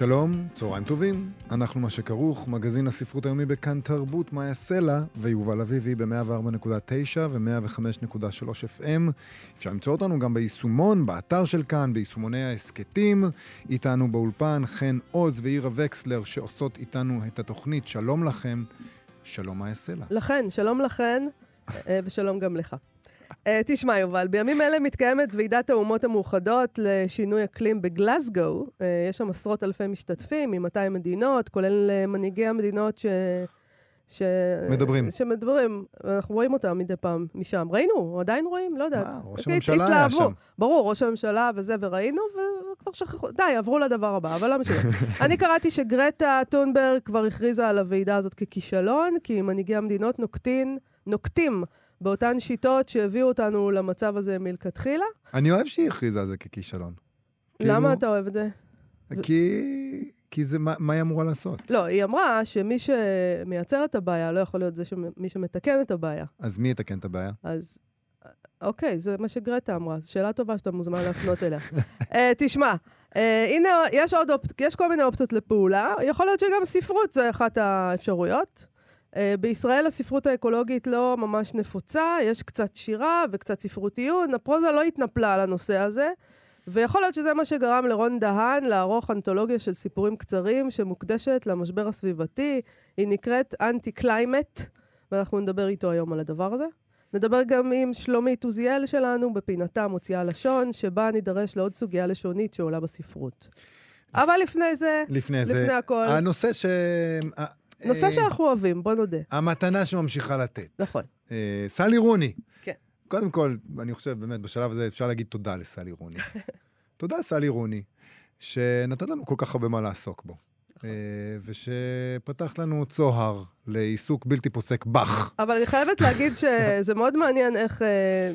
שלום, צהריים טובים, אנחנו מה שכרוך, מגזין הספרות היומי בכאן תרבות, מאיה סלע ויובל אביבי ב-104.9 ו-105.3 FM. אפשר למצוא אותנו גם ביישומון, באתר של כאן, ביישומוני ההסכתים. איתנו באולפן חן עוז ואירה וקסלר שעושות איתנו את התוכנית. שלום לכם, שלום מאיה סלע. לכן, שלום לכן, אה, ושלום גם לך. Uh, תשמע, יובל, בימים אלה מתקיימת ועידת האומות המאוחדות לשינוי אקלים בגלסגו. Uh, יש שם עשרות אלפי משתתפים מ-200 מדינות, כולל uh, מנהיגי המדינות ש... ש... מדברים. שמדברים, אנחנו רואים אותם מדי פעם משם. ראינו, עדיין רואים? לא יודעת. מה, ראש הממשלה היה שם. ברור, ראש הממשלה וזה, וראינו, וכבר שכחו. די, עברו לדבר הבא, אבל לא משנה. אני קראתי שגרטה טונברג כבר הכריזה על הוועידה הזאת ככישלון, כי מנהיגי המדינות נוקטין, נוקטים באותן שיטות שהביאו אותנו למצב הזה מלכתחילה. אני אוהב שהיא הכריזה על זה ככישלון. למה כאילו... אתה אוהב את זה? כי... כי זה, מה, מה היא אמורה לעשות? לא, היא אמרה שמי שמייצר את הבעיה לא יכול להיות זה שמי שמתקן את הבעיה. אז מי יתקן את הבעיה? אז, אוקיי, זה מה שגרטה אמרה. זו שאלה טובה שאתה מוזמן להפנות אליה. uh, תשמע, uh, הנה, יש, עוד אופ... יש כל מיני אופציות לפעולה. יכול להיות שגם ספרות זה אחת האפשרויות. Uh, בישראל הספרות האקולוגית לא ממש נפוצה, יש קצת שירה וקצת ספרות עיון. הפרוזה לא התנפלה על הנושא הזה, ויכול להיות שזה מה שגרם לרון דהן לערוך אנתולוגיה של סיפורים קצרים שמוקדשת למשבר הסביבתי. היא נקראת Anti Climate, ואנחנו נדבר איתו היום על הדבר הזה. נדבר גם עם שלומית עוזיאל שלנו בפינתה מוציאה לשון, שבה נידרש לעוד סוגיה לשונית שעולה בספרות. אבל לפני זה, לפני, לפני זה, הכל... הנושא ש... נושא אה, שאנחנו אוהבים, בוא נודה. המתנה שממשיכה לתת. נכון. אה, סלי רוני. כן. קודם כל, אני חושב, באמת, בשלב הזה אפשר להגיד תודה לסלי רוני. תודה, סלי רוני, שנתן לנו כל כך הרבה מה לעסוק בו. נכון. אה, ושפתח לנו צוהר לעיסוק בלתי פוסק בך. אבל אני חייבת להגיד שזה מאוד מעניין איך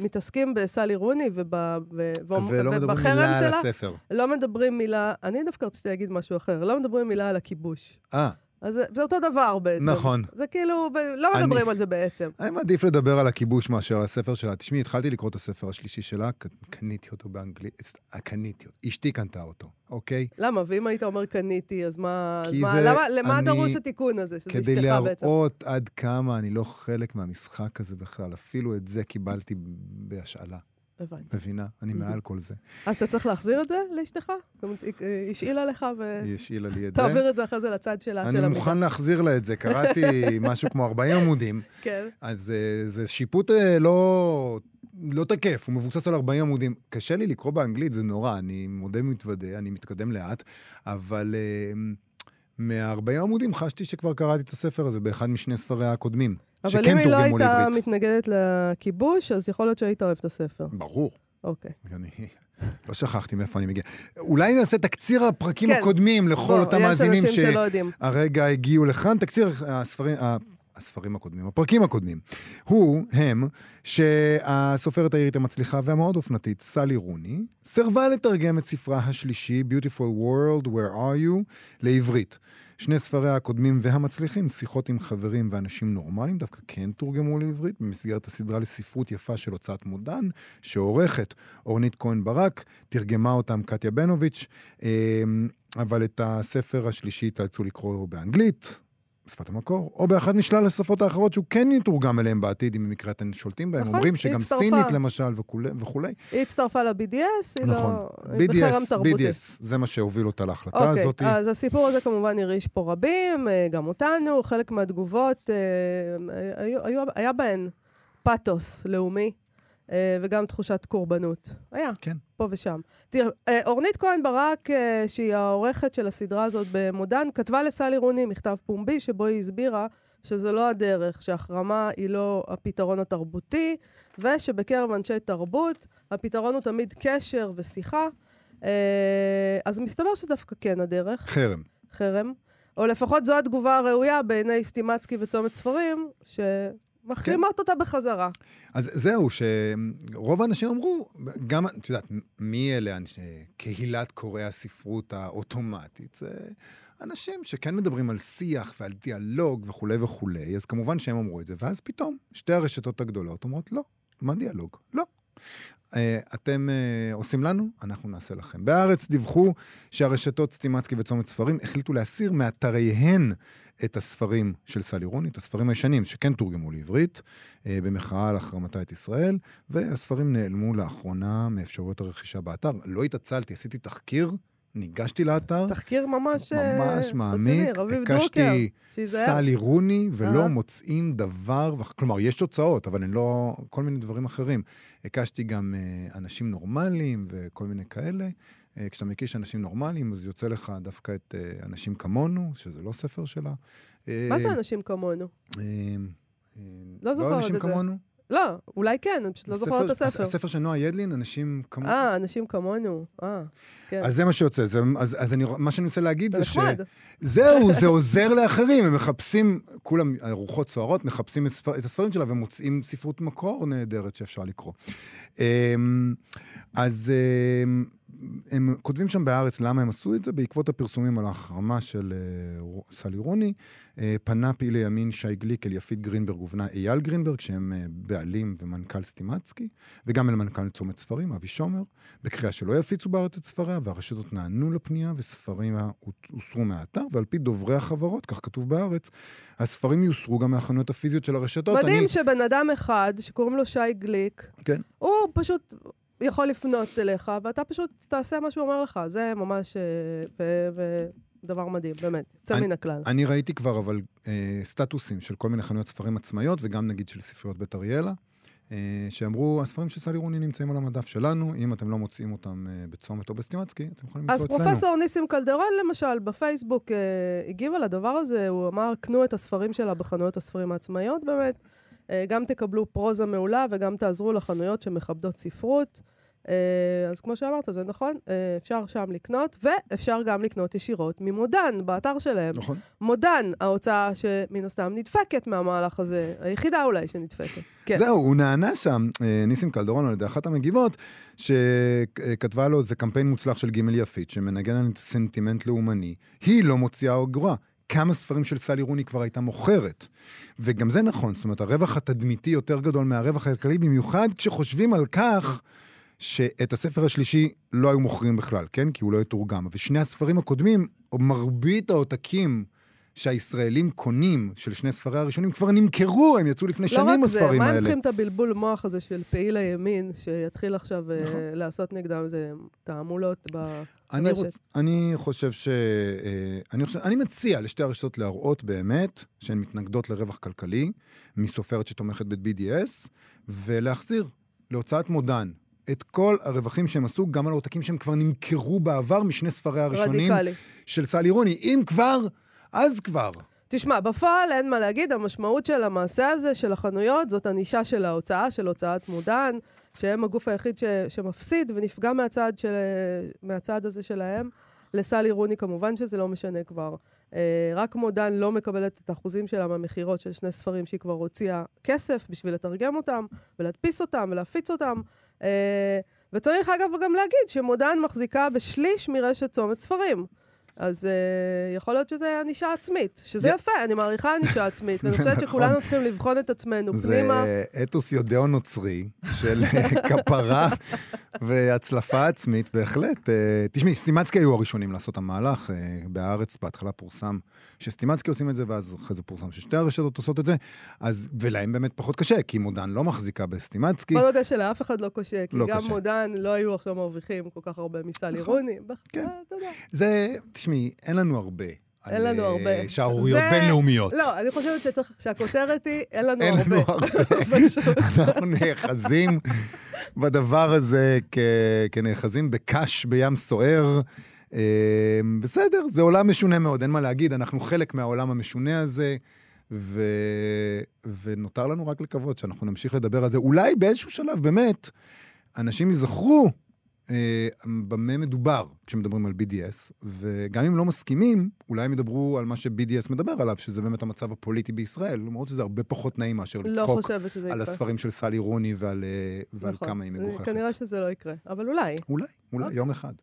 מתעסקים בסלי רוני ובחרם שלה. ולא מדברים מילה על הספר. לא מדברים מילה, אני דווקא רציתי להגיד משהו אחר, לא מדברים מילה על הכיבוש. אה. אז זה אותו דבר בעצם. נכון. זה כאילו, לא מדברים אני, על זה בעצם. אני מעדיף לדבר על הכיבוש מאשר על הספר שלה. תשמעי, התחלתי לקרוא את הספר השלישי שלה, קניתי אותו באנגלית, קניתי אותו. אשתי קנתה אותו, אוקיי? למה? ואם היית אומר קניתי, אז מה... אז מה, זה, למה, למה אני, דרוש התיקון הזה, שזה אשתך בעצם? כדי להראות עד כמה אני לא חלק מהמשחק הזה בכלל. אפילו את זה קיבלתי בהשאלה. הבנתי. מבינה? אני מעל כל זה. אז אתה צריך להחזיר את זה לאשתך? זאת אומרת, היא השאילה לך ו... היא השאילה לי את זה. תעביר את זה אחרי זה לצד שלה, של המידה. אני מוכן להחזיר לה את זה. קראתי משהו כמו 40 עמודים. כן. אז אה, זה שיפוט אה, לא... לא תקף, הוא מבוסס על 40 עמודים. קשה לי לקרוא באנגלית, זה נורא, אני מודה ומתוודה, אני מתקדם לאט, אבל uh, מה-40 עמודים חשתי שכבר קראתי את הספר הזה באחד משני ספריה הקודמים. אבל אם היא לא הייתה מתנגדת לכיבוש, אז יכול להיות שהיית אוהב את הספר. ברור. אוקיי. אני לא שכחתי מאיפה אני מגיע. אולי נעשה תקציר הפרקים כן. הקודמים לכל בוא, אותם מאזינים שהרגע הגיעו לכאן. תקציר הספרים, הספרים הקודמים, הפרקים הקודמים, הוא, הם, שהסופרת האירית המצליחה והמאוד אופנתית, סלי רוני, סירבה לתרגם את ספרה השלישי, Beautiful World, Where Are You, לעברית. שני ספריה הקודמים והמצליחים, שיחות עם חברים ואנשים נורמליים, דווקא כן תורגמו לעברית, במסגרת הסדרה לספרות יפה של הוצאת מודן, שעורכת אורנית כהן ברק, תרגמה אותם קטיה בנוביץ', אמ, אבל את הספר השלישי תאלצו לקרוא באנגלית, בשפת המקור, או באחת משלל השפות האחרות שהוא כן יתורגם אליהם בעתיד, אם במקרה אתם שולטים בהם. נכון, אומרים שגם הצטרפה. סינית למשל וכולי. וכולי. היא הצטרפה ל-BDS, היא נכון. לא... תרבותי. BDS, זה מה שהוביל אותה להחלטה אוקיי, הזאת. אז הסיפור הזה כמובן הרעיש פה רבים, אה, גם אותנו, חלק מהתגובות, אה, היו, היו, היה בהן פאתוס לאומי. אה, וגם תחושת קורבנות. היה, כן. פה ושם. תראה, אה, אורנית כהן ברק, אה, שהיא העורכת של הסדרה הזאת במודן, כתבה לסלי רוני מכתב פומבי, שבו היא הסבירה שזו לא הדרך, שהחרמה היא לא הפתרון התרבותי, ושבקרב אנשי תרבות, הפתרון הוא תמיד קשר ושיחה. אז מסתבר שדווקא כן הדרך. חרם. חרם. או לפחות זו התגובה הראויה בעיני סטימצקי וצומת ספרים, שמחרימות כן. אותה בחזרה. אז זהו, שרוב האנשים אמרו, גם, את יודעת, מי אלה אנשי קהילת קוראי הספרות האוטומטית? זה אנשים שכן מדברים על שיח ועל דיאלוג וכולי וכולי, אז כמובן שהם אמרו את זה, ואז פתאום שתי הרשתות הגדולות אומרות, לא, מה דיאלוג? לא. אה, אתם uh, עושים לנו, אנחנו נעשה לכם. בהארץ דיווחו שהרשתות סטימצקי וצומת ספרים החליטו להסיר מאתריהן את הספרים של סלי רוני, את הספרים הישנים שכן תורגמו לעברית, uh, במחאה על החרמתה את ישראל, והספרים נעלמו לאחרונה מאפשרויות הרכישה באתר. לא התעצלתי, עשיתי תחקיר. ניגשתי לאתר. תחקיר ממש ממש מעמיק. הקשתי סלי רוני, ולא אה. מוצאים דבר, כלומר, יש תוצאות, אבל הן לא... כל מיני דברים אחרים. הקשתי גם uh, אנשים נורמליים וכל מיני כאלה. Uh, כשאתה מקיש אנשים נורמליים, אז יוצא לך דווקא את uh, אנשים כמונו, שזה לא ספר שלה. מה זה אנשים כמונו? לא זוכרת את זה. לא אנשים כמונו? לא, אולי כן, אני פשוט לא זוכרת את הספר. הספר של נועה ידלין, אנשים כמונו. אה, אנשים כמונו, אה, כן. אז זה מה שיוצא, זה, אז, אז אני, מה שאני מנסה להגיד זה, זה ש... זהו, זה עוזר לאחרים, הם מחפשים, כולם, הרוחות סוערות, מחפשים את, ספר, את הספרים שלה ומוצאים ספרות מקור נהדרת שאפשר לקרוא. אמ, אז אמ, הם כותבים שם בהארץ למה הם עשו את זה, בעקבות הפרסומים על ההחרמה של uh, סלי רוני, uh, פנה פעיל הימין שי גליק אל יפית גרינברג ובנה אייל גרינברג, שהם uh, בעלים ומנכ"ל סטימצקי, וגם אל מנכ"ל צומת ספרים, אבי שומר, בקריאה שלא יפיצו בארץ את ספריה, והרשתות נענו לפנייה וספרים הוסרו מהאתר, ועל פי דוברי החברות, כך כתוב בארץ, הספרים יוסרו גם מהחנויות הפיזיות של הרשתות. מדהים אני... שבן אדם אחד, שקוראים לו שי גליק, כן. הוא פשוט... יכול לפנות אליך, ואתה פשוט תעשה מה שהוא אומר לך. זה ממש... אה, ודבר מדהים, באמת. יוצא מן הכלל. אני ראיתי כבר, אבל אה, סטטוסים של כל מיני חנויות ספרים עצמאיות, וגם נגיד של ספריות בית אריאלה, אה, שאמרו, הספרים של סלי רוני נמצאים על המדף שלנו, אם אתם לא מוצאים אותם אה, בצומת או בסטימצקי, אתם יכולים למצוא אצלנו. אז פרופסור ניסים קלדרון, למשל, בפייסבוק אה, הגיב על הדבר הזה, הוא אמר, קנו את הספרים שלה בחנויות הספרים העצמאיות, באמת. אה, גם תקבלו פרוזה מעולה וגם תעזרו לחנויות שמכבדות ספרות. אה, אז כמו שאמרת, זה נכון, אה, אפשר שם לקנות, ואפשר גם לקנות ישירות ממודן, באתר שלהם. נכון. מודן, ההוצאה שמן הסתם נדפקת מהמהלך הזה, היחידה אולי שנדפקת. כן. זהו, הוא נענה שם, ניסים קלדרון, על ידי אחת המגיבות, שכתבה לו, זה קמפיין מוצלח של גימל יפית, שמנגן על סנטימנט לאומני. היא לא מוציאה אגורה. כמה ספרים של סלי רוני כבר הייתה מוכרת. וגם זה נכון, זאת אומרת, הרווח התדמיתי יותר גדול מהרווח הכלכלי, במיוחד כשחושבים על כך שאת הספר השלישי לא היו מוכרים בכלל, כן? כי הוא לא יתורגם. ושני הספרים הקודמים, או מרבית העותקים שהישראלים קונים, של שני ספרי הראשונים, כבר נמכרו, הם יצאו לפני לא שנים, הספרים האלה. לא רק זה, מה הם צריכים את הבלבול מוח הזה של פעיל הימין, שיתחיל עכשיו אה, נכון. לעשות נגדם איזה תעמולות ברשת? אני, רוצ, אני חושב ש... אה, אני, חושב, אני מציע לשתי הרשתות להראות באמת שהן מתנגדות לרווח כלכלי, מסופרת שתומכת ב-BDS, ולהחזיר להוצאת מודן את כל הרווחים שהם עשו, גם על עותקים שהם כבר נמכרו בעבר משני ספרי הראשונים רדיקלי. של סלי רוני. אם כבר, אז כבר. תשמע, בפועל אין מה להגיד, המשמעות של המעשה הזה, של החנויות, זאת ענישה של ההוצאה, של הוצאת מודן, שהם הגוף היחיד ש, שמפסיד ונפגע מהצד, של, מהצד הזה שלהם. לסלי רוני כמובן שזה לא משנה כבר. Uh, רק מודן לא מקבלת את האחוזים שלה מהמכירות של שני ספרים שהיא כבר הוציאה כסף בשביל לתרגם אותם, ולהדפיס אותם, ולהפיץ אותם. Uh, וצריך אגב גם להגיד שמודן מחזיקה בשליש מרשת צומת ספרים. אז uh, יכול להיות שזה ענישה עצמית, שזה יפה, אני מעריכה ענישה עצמית, ואני חושבת נכון. שכולנו צריכים לבחון את עצמנו פנימה. זה אתוס יודאו-נוצרי של כפרה והצלפה עצמית, בהחלט. Uh, תשמעי, סטימצקי היו הראשונים לעשות את המהלך. Uh, בהארץ בהתחלה פורסם שסטימצקי עושים את זה, ואז אחרי זה פורסם ששתי הרשתות עושות את זה, אז, ולהם באמת פחות קשה, כי מודן לא מחזיקה בסטימצקי. בוא נודה שלאף אחד לא קשה, כי לא גם קשה. מודן לא היו עכשיו מרוויחים כל כך הרבה מסלי נכון. רוני. כן. יודע. זה... תשמעי, אין לנו הרבה. אין לנו אה, הרבה. שערוריות בינלאומיות. לא, אני חושבת שצריך, שהכותרת היא, אין לנו הרבה. אין לנו הרבה. אנחנו נאחזים בדבר הזה כנאחזים בקש בים סוער. אה, בסדר, זה עולם משונה מאוד, אין מה להגיד, אנחנו חלק מהעולם המשונה הזה, ו... ונותר לנו רק לקוות שאנחנו נמשיך לדבר על זה. אולי באיזשהו שלב, באמת, אנשים יזכרו אה, במה מדובר כשמדברים על BDS, וגם אם לא מסכימים, אולי הם ידברו על מה ש-BDS מדבר עליו, שזה באמת המצב הפוליטי בישראל, למרות שזה הרבה פחות נעים מאשר לא לצחוק על יקרה. הספרים של סלי רוני ועל, אה, ועל נכון. כמה היא מגוחכת. כנראה שזה לא יקרה, אבל אולי. אולי, אולי, יום אחד.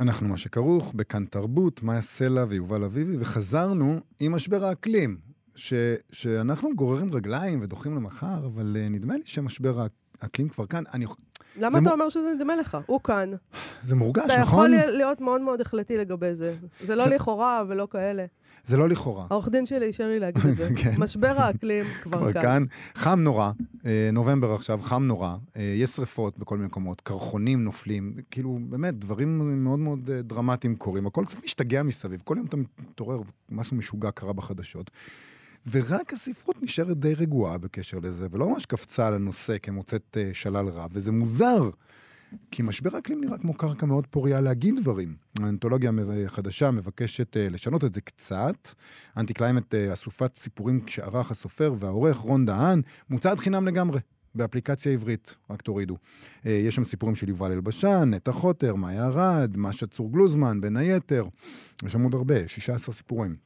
אנחנו מה שכרוך, בכאן תרבות, מאיה סלע ויובל אביבי, וחזרנו עם משבר האקלים, ש, שאנחנו גוררים רגליים ודוחים למחר, אבל uh, נדמה לי שמשבר האקלים כבר כאן. אני... למה אתה מ... אומר שזה נדמה לך? הוא כאן. זה מורגש, נכון? אתה יכול להיות מאוד מאוד החלטי לגבי זה. זה לא זה... לכאורה ולא כאלה. זה לא לכאורה. העורך דין שלי אישר לי להגיד את זה. כן. משבר האקלים כבר, כבר כאן. כאן. חם נורא, אה, נובמבר עכשיו, חם נורא, אה, יש שריפות בכל מיני מקומות, קרחונים נופלים, כאילו, באמת, דברים מאוד מאוד דרמטיים קורים. הכל קצת משתגע מסביב, כל יום אתה מתעורר, משהו משוגע קרה בחדשות. ורק הספרות נשארת די רגועה בקשר לזה, ולא ממש קפצה על הנושא כמוצאת שלל רע, וזה מוזר. כי משבר האקלים נראה כמו קרקע מאוד פוריה להגיד דברים. האנתולוגיה החדשה מבקשת אה, לשנות את זה קצת. Anti Climate, אסופת סיפורים שערך הסופר והעורך רון דהן, מוצעת חינם לגמרי. באפליקציה עברית, רק תורידו. יש שם סיפורים של יובל אלבשן, נטע חוטר, מאיה ארד, משה צור גלוזמן, בין היתר. יש שם עוד הרבה, 16 סיפורים.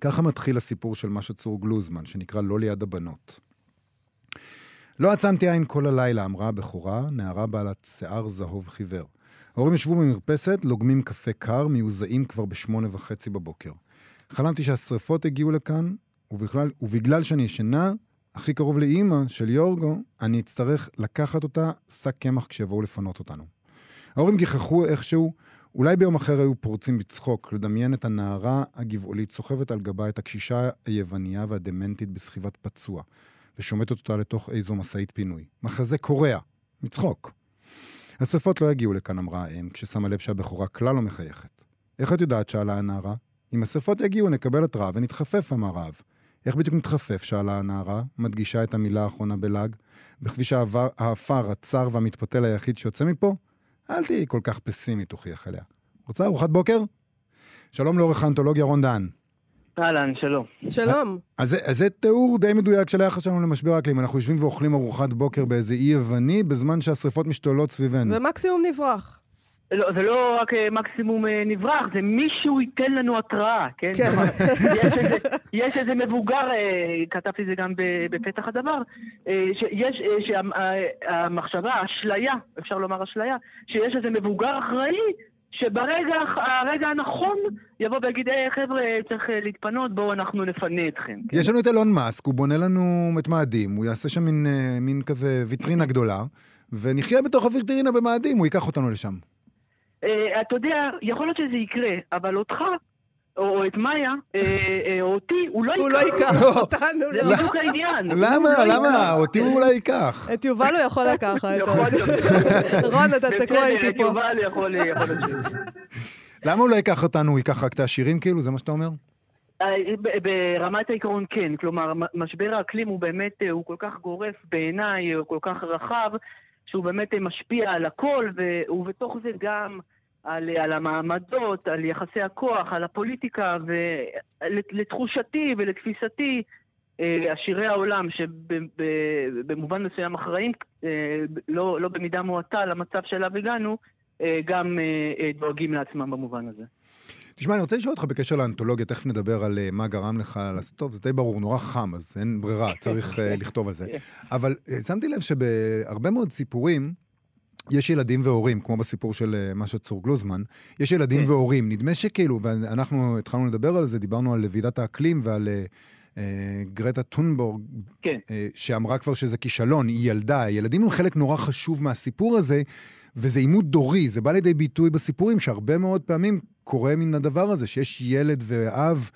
ככה מתחיל הסיפור של משה צור גלוזמן, שנקרא לא ליד הבנות. לא עצמתי עין כל הלילה, אמרה הבכורה, נערה בעלת שיער זהוב חיוור. ההורים ישבו במרפסת, לוגמים קפה קר, מיוזעים כבר בשמונה וחצי בבוקר. חלמתי שהשרפות הגיעו לכאן, ובכלל, ובגלל שאני ישנה, הכי קרוב לאימא של יורגו, אני אצטרך לקחת אותה שק קמח כשיבואו לפנות אותנו. ההורים גיחכו איכשהו, אולי ביום אחר היו פורצים בצחוק, לדמיין את הנערה הגבעולית סוחבת על גבה את הקשישה היווניה והדמנטית בסחיבת פצוע. ושומטת אותה לתוך איזו משאית פינוי. מחזה קורע, מצחוק. השרפות לא יגיעו לכאן, אמרה האם, כששמה לב שהבכורה כלל לא מחייכת. איך את יודעת? שאלה הנערה. אם השרפות יגיעו, נקבל התראה ונתחפף, אמר האב. איך בדיוק נתחפף? שאלה הנערה, מדגישה את המילה האחרונה בלעג. בכביש העפר, הצר והמתפתל היחיד שיוצא מפה? אל תהיי כל כך פסימית, הוכיח אליה. רוצה ארוחת בוקר? שלום לעורך האנתולוגיה רון דהן. אהלן, שלום. שלום. אז, אז זה תיאור די מדויק של היחס שלנו למשבר האקלים. אנחנו יושבים ואוכלים ארוחת בוקר באיזה אי יווני, בזמן שהשריפות משתוללות סביבנו. ומקסימום נברח. לא, זה לא רק אה, מקסימום אה, נברח, זה מישהו ייתן לנו התראה, כן? כן. יש, איזה, יש איזה מבוגר, אה, כתבתי את זה גם בפתח הדבר, שיש, שהמחשבה, האשליה, אפשר לומר אשליה, שיש איזה מבוגר אחראי שברגע הרגע הנכון יבוא ויגיד, היי חבר'ה, צריך להתפנות, בואו אנחנו נפנה אתכם. כן? יש לנו את אילון מאסק, הוא בונה לנו את מאדים, הוא יעשה שם מין, מין כזה ויטרינה גדולה, ונחיה בתוך הוויטרינה במאדים, הוא ייקח אותנו לשם. אה, אתה יודע, יכול להיות שזה יקרה, אבל אותך או את מאיה, אה, אה, או אותי, הוא לא ייקח. הוא לא ייקח לא. אותנו. זה לא. בדיוק העניין. למה? לא למה? אותי הוא אולי ייקח. את יובל הוא יכול לקחת. רון, אתה תקוע איתי פה. את יובל יכול. למה הוא לא ייקח אותנו? הוא ייקח רק את העשירים כאילו? זה מה שאתה אומר? אה, ברמת העיקרון כן, כלומר, משבר האקלים הוא באמת, הוא כל כך גורף בעיניי, הוא כל כך רחב, שהוא באמת משפיע על הכל, ובתוך זה גם... על, על המעמדות, על יחסי הכוח, על הפוליטיקה, ולתחושתי ולתפיסתי, אה, עשירי העולם, שבמובן מסוים אחראים, אה, לא, לא במידה מועטה למצב שאליו הגענו, אה, גם דואגים לעצמם במובן הזה. תשמע, אני רוצה לשאול אותך בקשר לאנתולוגיה, תכף נדבר על מה גרם לך לעשות, טוב, זה די ברור, נורא חם, אז אין ברירה, צריך לכתוב על זה. אבל שמתי לב שבהרבה מאוד סיפורים, יש ילדים והורים, כמו בסיפור של משה צור גלוזמן, יש ילדים כן. והורים. נדמה שכאילו, ואנחנו התחלנו לדבר על זה, דיברנו על ועידת האקלים ועל גרטה טונבורג, כן. שאמרה כבר שזה כישלון, היא ילדה. הילדים הם חלק נורא חשוב מהסיפור הזה, וזה עימות דורי, זה בא לידי ביטוי בסיפורים, שהרבה מאוד פעמים קורה מן הדבר הזה, שיש ילד ואב.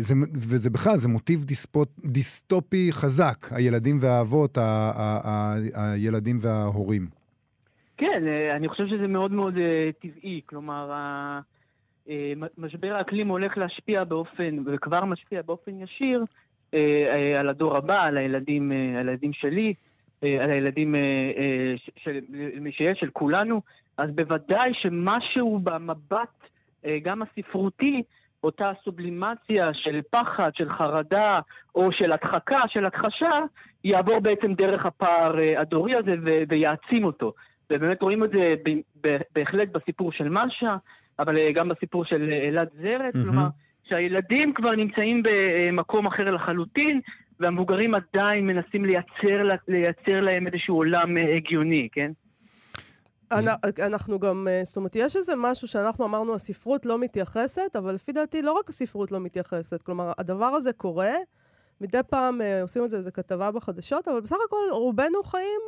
זה, וזה בכלל, זה מוטיב דיספוט, דיסטופי חזק, הילדים והאבות, ה, ה, ה, הילדים וההורים. כן, אה, אני חושב שזה מאוד מאוד אה, טבעי. כלומר, אה, משבר האקלים הולך להשפיע באופן, וכבר משפיע באופן ישיר, על הדור הבא, על הילדים, על הילדים שלי, על הילדים של, שיש, של כולנו. אז בוודאי שמשהו במבט, גם הספרותי, אותה סובלימציה של פחד, של חרדה, או של הדחקה, של הכחשה, יעבור בעצם דרך הפער אה, הדורי הזה ו- ויעצים אותו. ובאמת רואים את זה בהחלט בסיפור של משה, אבל אה, גם בסיפור של אלעד זרת, mm-hmm. כלומר, שהילדים כבר נמצאים במקום אחר לחלוטין, והמבוגרים עדיין מנסים לייצר, לייצר להם איזשהו עולם הגיוני, כן? אנחנו גם, אה, זאת אומרת, יש איזה משהו שאנחנו אמרנו, הספרות לא מתייחסת, אבל לפי דעתי לא רק הספרות לא מתייחסת. כלומר, הדבר הזה קורה, מדי פעם אה, עושים את זה איזה כתבה בחדשות, אבל בסך הכל רובנו חיים,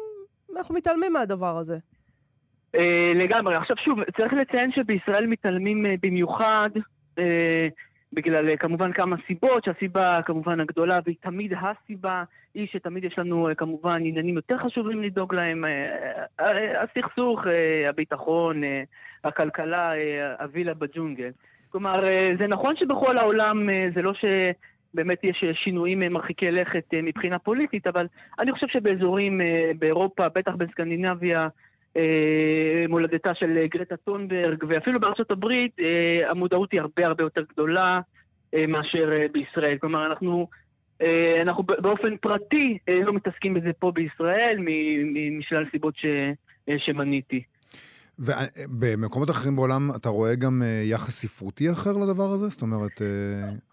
אנחנו מתעלמים מהדבר הזה. אה, לגמרי. עכשיו שוב, צריך לציין שבישראל מתעלמים במיוחד בגלל אה, כמובן כמה סיבות, שהסיבה כמובן הגדולה, והיא תמיד הסיבה, היא שתמיד יש לנו אה, כמובן עניינים יותר חשובים לדאוג להם, אה, הסכסוך, הביטחון, הכלכלה, הווילה בג'ונגל. כלומר, זה נכון שבכל העולם זה לא ש... באמת יש שינויים מרחיקי לכת מבחינה פוליטית, אבל אני חושב שבאזורים באירופה, בטח בסקנדינביה, מולדתה של גרטה טונברג, ואפילו בארצות הברית אה, המודעות היא הרבה הרבה יותר גדולה אה, מאשר בישראל. כלומר, אנחנו, אנחנו באופן פרטי לא מתעסקים בזה פה בישראל, משלל סיבות ש, שמניתי. ובמקומות אחרים בעולם אתה רואה גם יחס ספרותי אחר לדבר הזה? זאת אומרת,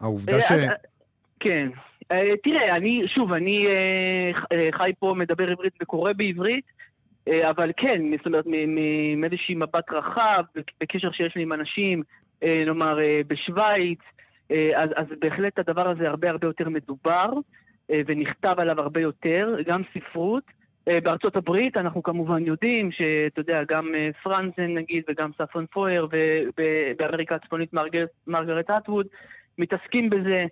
העובדה ש... כן. תראה, אני, שוב, אני חי פה, מדבר עברית וקורא בעברית. אה, אבל כן, זאת אומרת, מאיזשהי מבט רחב, בקשר שיש לי עם אנשים, אה, נאמר, אה, בשוויץ, אז, אז בהחלט הדבר הזה הרבה הרבה יותר מדובר, ונכתב עליו הרבה יותר, גם ספרות. בארצות הברית אנחנו כמובן יודעים שאתה יודע, גם פרנזן נגיד וגם ספרון פויר ובאמריקה הצפונית מרגרט אטווד מתעסקים בזה,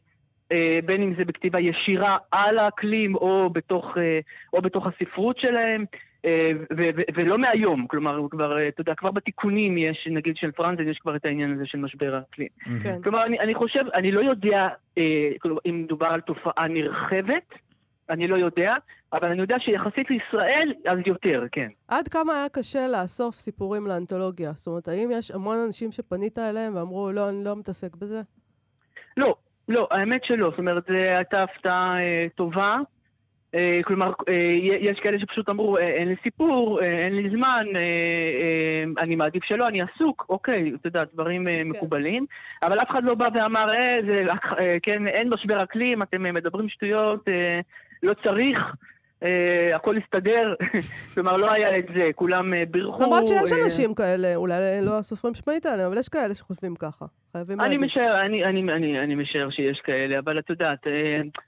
בין אם זה בכתיבה ישירה על האקלים או בתוך, או בתוך הספרות שלהם. אה, ולא מהיום, כלומר, כבר, אה, אתה יודע, כבר בתיקונים יש, נגיד של פרנזן, יש כבר את העניין הזה של משבר האקלים. כן. כלומר, אני, אני חושב, אני לא יודע אה, כלומר, אם מדובר על תופעה נרחבת, אני לא יודע, אבל אני יודע שיחסית לישראל, אז יותר, כן. עד כמה היה קשה לאסוף סיפורים לאנתולוגיה? זאת אומרת, האם יש המון אנשים שפנית אליהם ואמרו, לא, אני לא מתעסק בזה? לא, לא, האמת שלא. זאת אומרת, זו הייתה הפתעה אה, טובה. אה, כלומר, אה, יש כאלה שפשוט אמרו, אה, אין לי סיפור, אין לי זמן, אני מעדיף שלא, אני עסוק, אוקיי, אתה יודע, דברים כן. מקובלים, אבל אף אחד לא בא ואמר, אה, זה, כן, אין משבר אקלים, אתם מדברים שטויות, לא צריך. Uh, הכל הסתדר, כלומר לא היה את זה, כולם uh, בירכו. למרות שיש אנשים כאלה, אולי לא הסופרים שפנית עליהם, אבל יש כאלה שחושבים ככה, חייבים להגיד. אני משער שיש כאלה, אבל את יודעת, uh,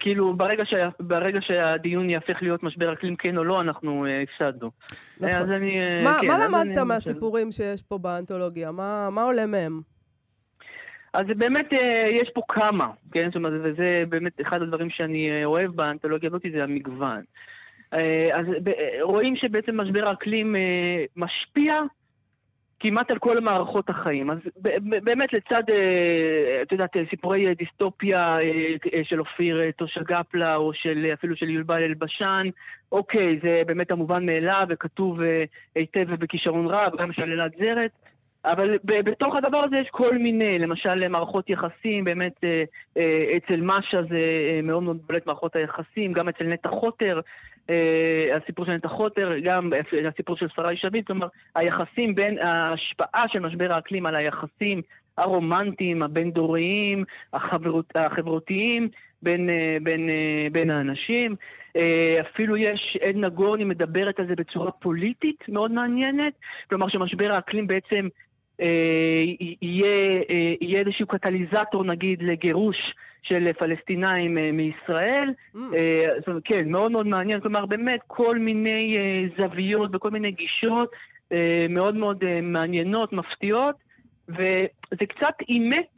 כאילו, ברגע, שה, ברגע שהדיון יהפך להיות משבר אקלים כן או לא, אנחנו uh, הפסדנו. נכון. אז אני... Uh, מה, כן, מה למדת אני, מהסיפורים אני... שיש פה באנתולוגיה? מה, מה עולה מהם? אז באמת uh, יש פה כמה, כן? זאת אומרת, וזה באמת אחד הדברים שאני אוהב באנתולוגיה הזאת, זה המגוון. אז רואים שבעצם משבר האקלים משפיע כמעט על כל מערכות החיים. אז באמת לצד, אה, את יודעת, סיפורי דיסטופיה אה, של אופיר אה, תושה גפלה, או של, אפילו של יובל אלבשן, אוקיי, זה באמת המובן מאליו, וכתוב היטב ובכישרון רב, גם של אלעד זרת. אבל בתוך הדבר הזה יש כל מיני, למשל מערכות יחסים, באמת אצל משה זה מאוד מאוד בולט מערכות היחסים, גם אצל נטע חוטר, אה, הסיפור של נטע חוטר, גם הסיפור של שרי שביט, כלומר, היחסים בין ההשפעה של משבר האקלים על היחסים הרומנטיים, הבין-דוריים, החברות, החברותיים בין, אה, בין, אה, בין האנשים. אפילו יש, עדנה גורני מדברת על זה בצורה פוליטית מאוד מעניינת, כלומר שמשבר האקלים בעצם יהיה, יהיה איזשהו קטליזטור נגיד לגירוש של פלסטינאים אה, מישראל. Mm. אה, כן, מאוד מאוד מעניין. כלומר, באמת כל מיני אה, זוויות וכל מיני גישות מאוד מאוד מעניינות, מפתיעות, וזה קצת אימת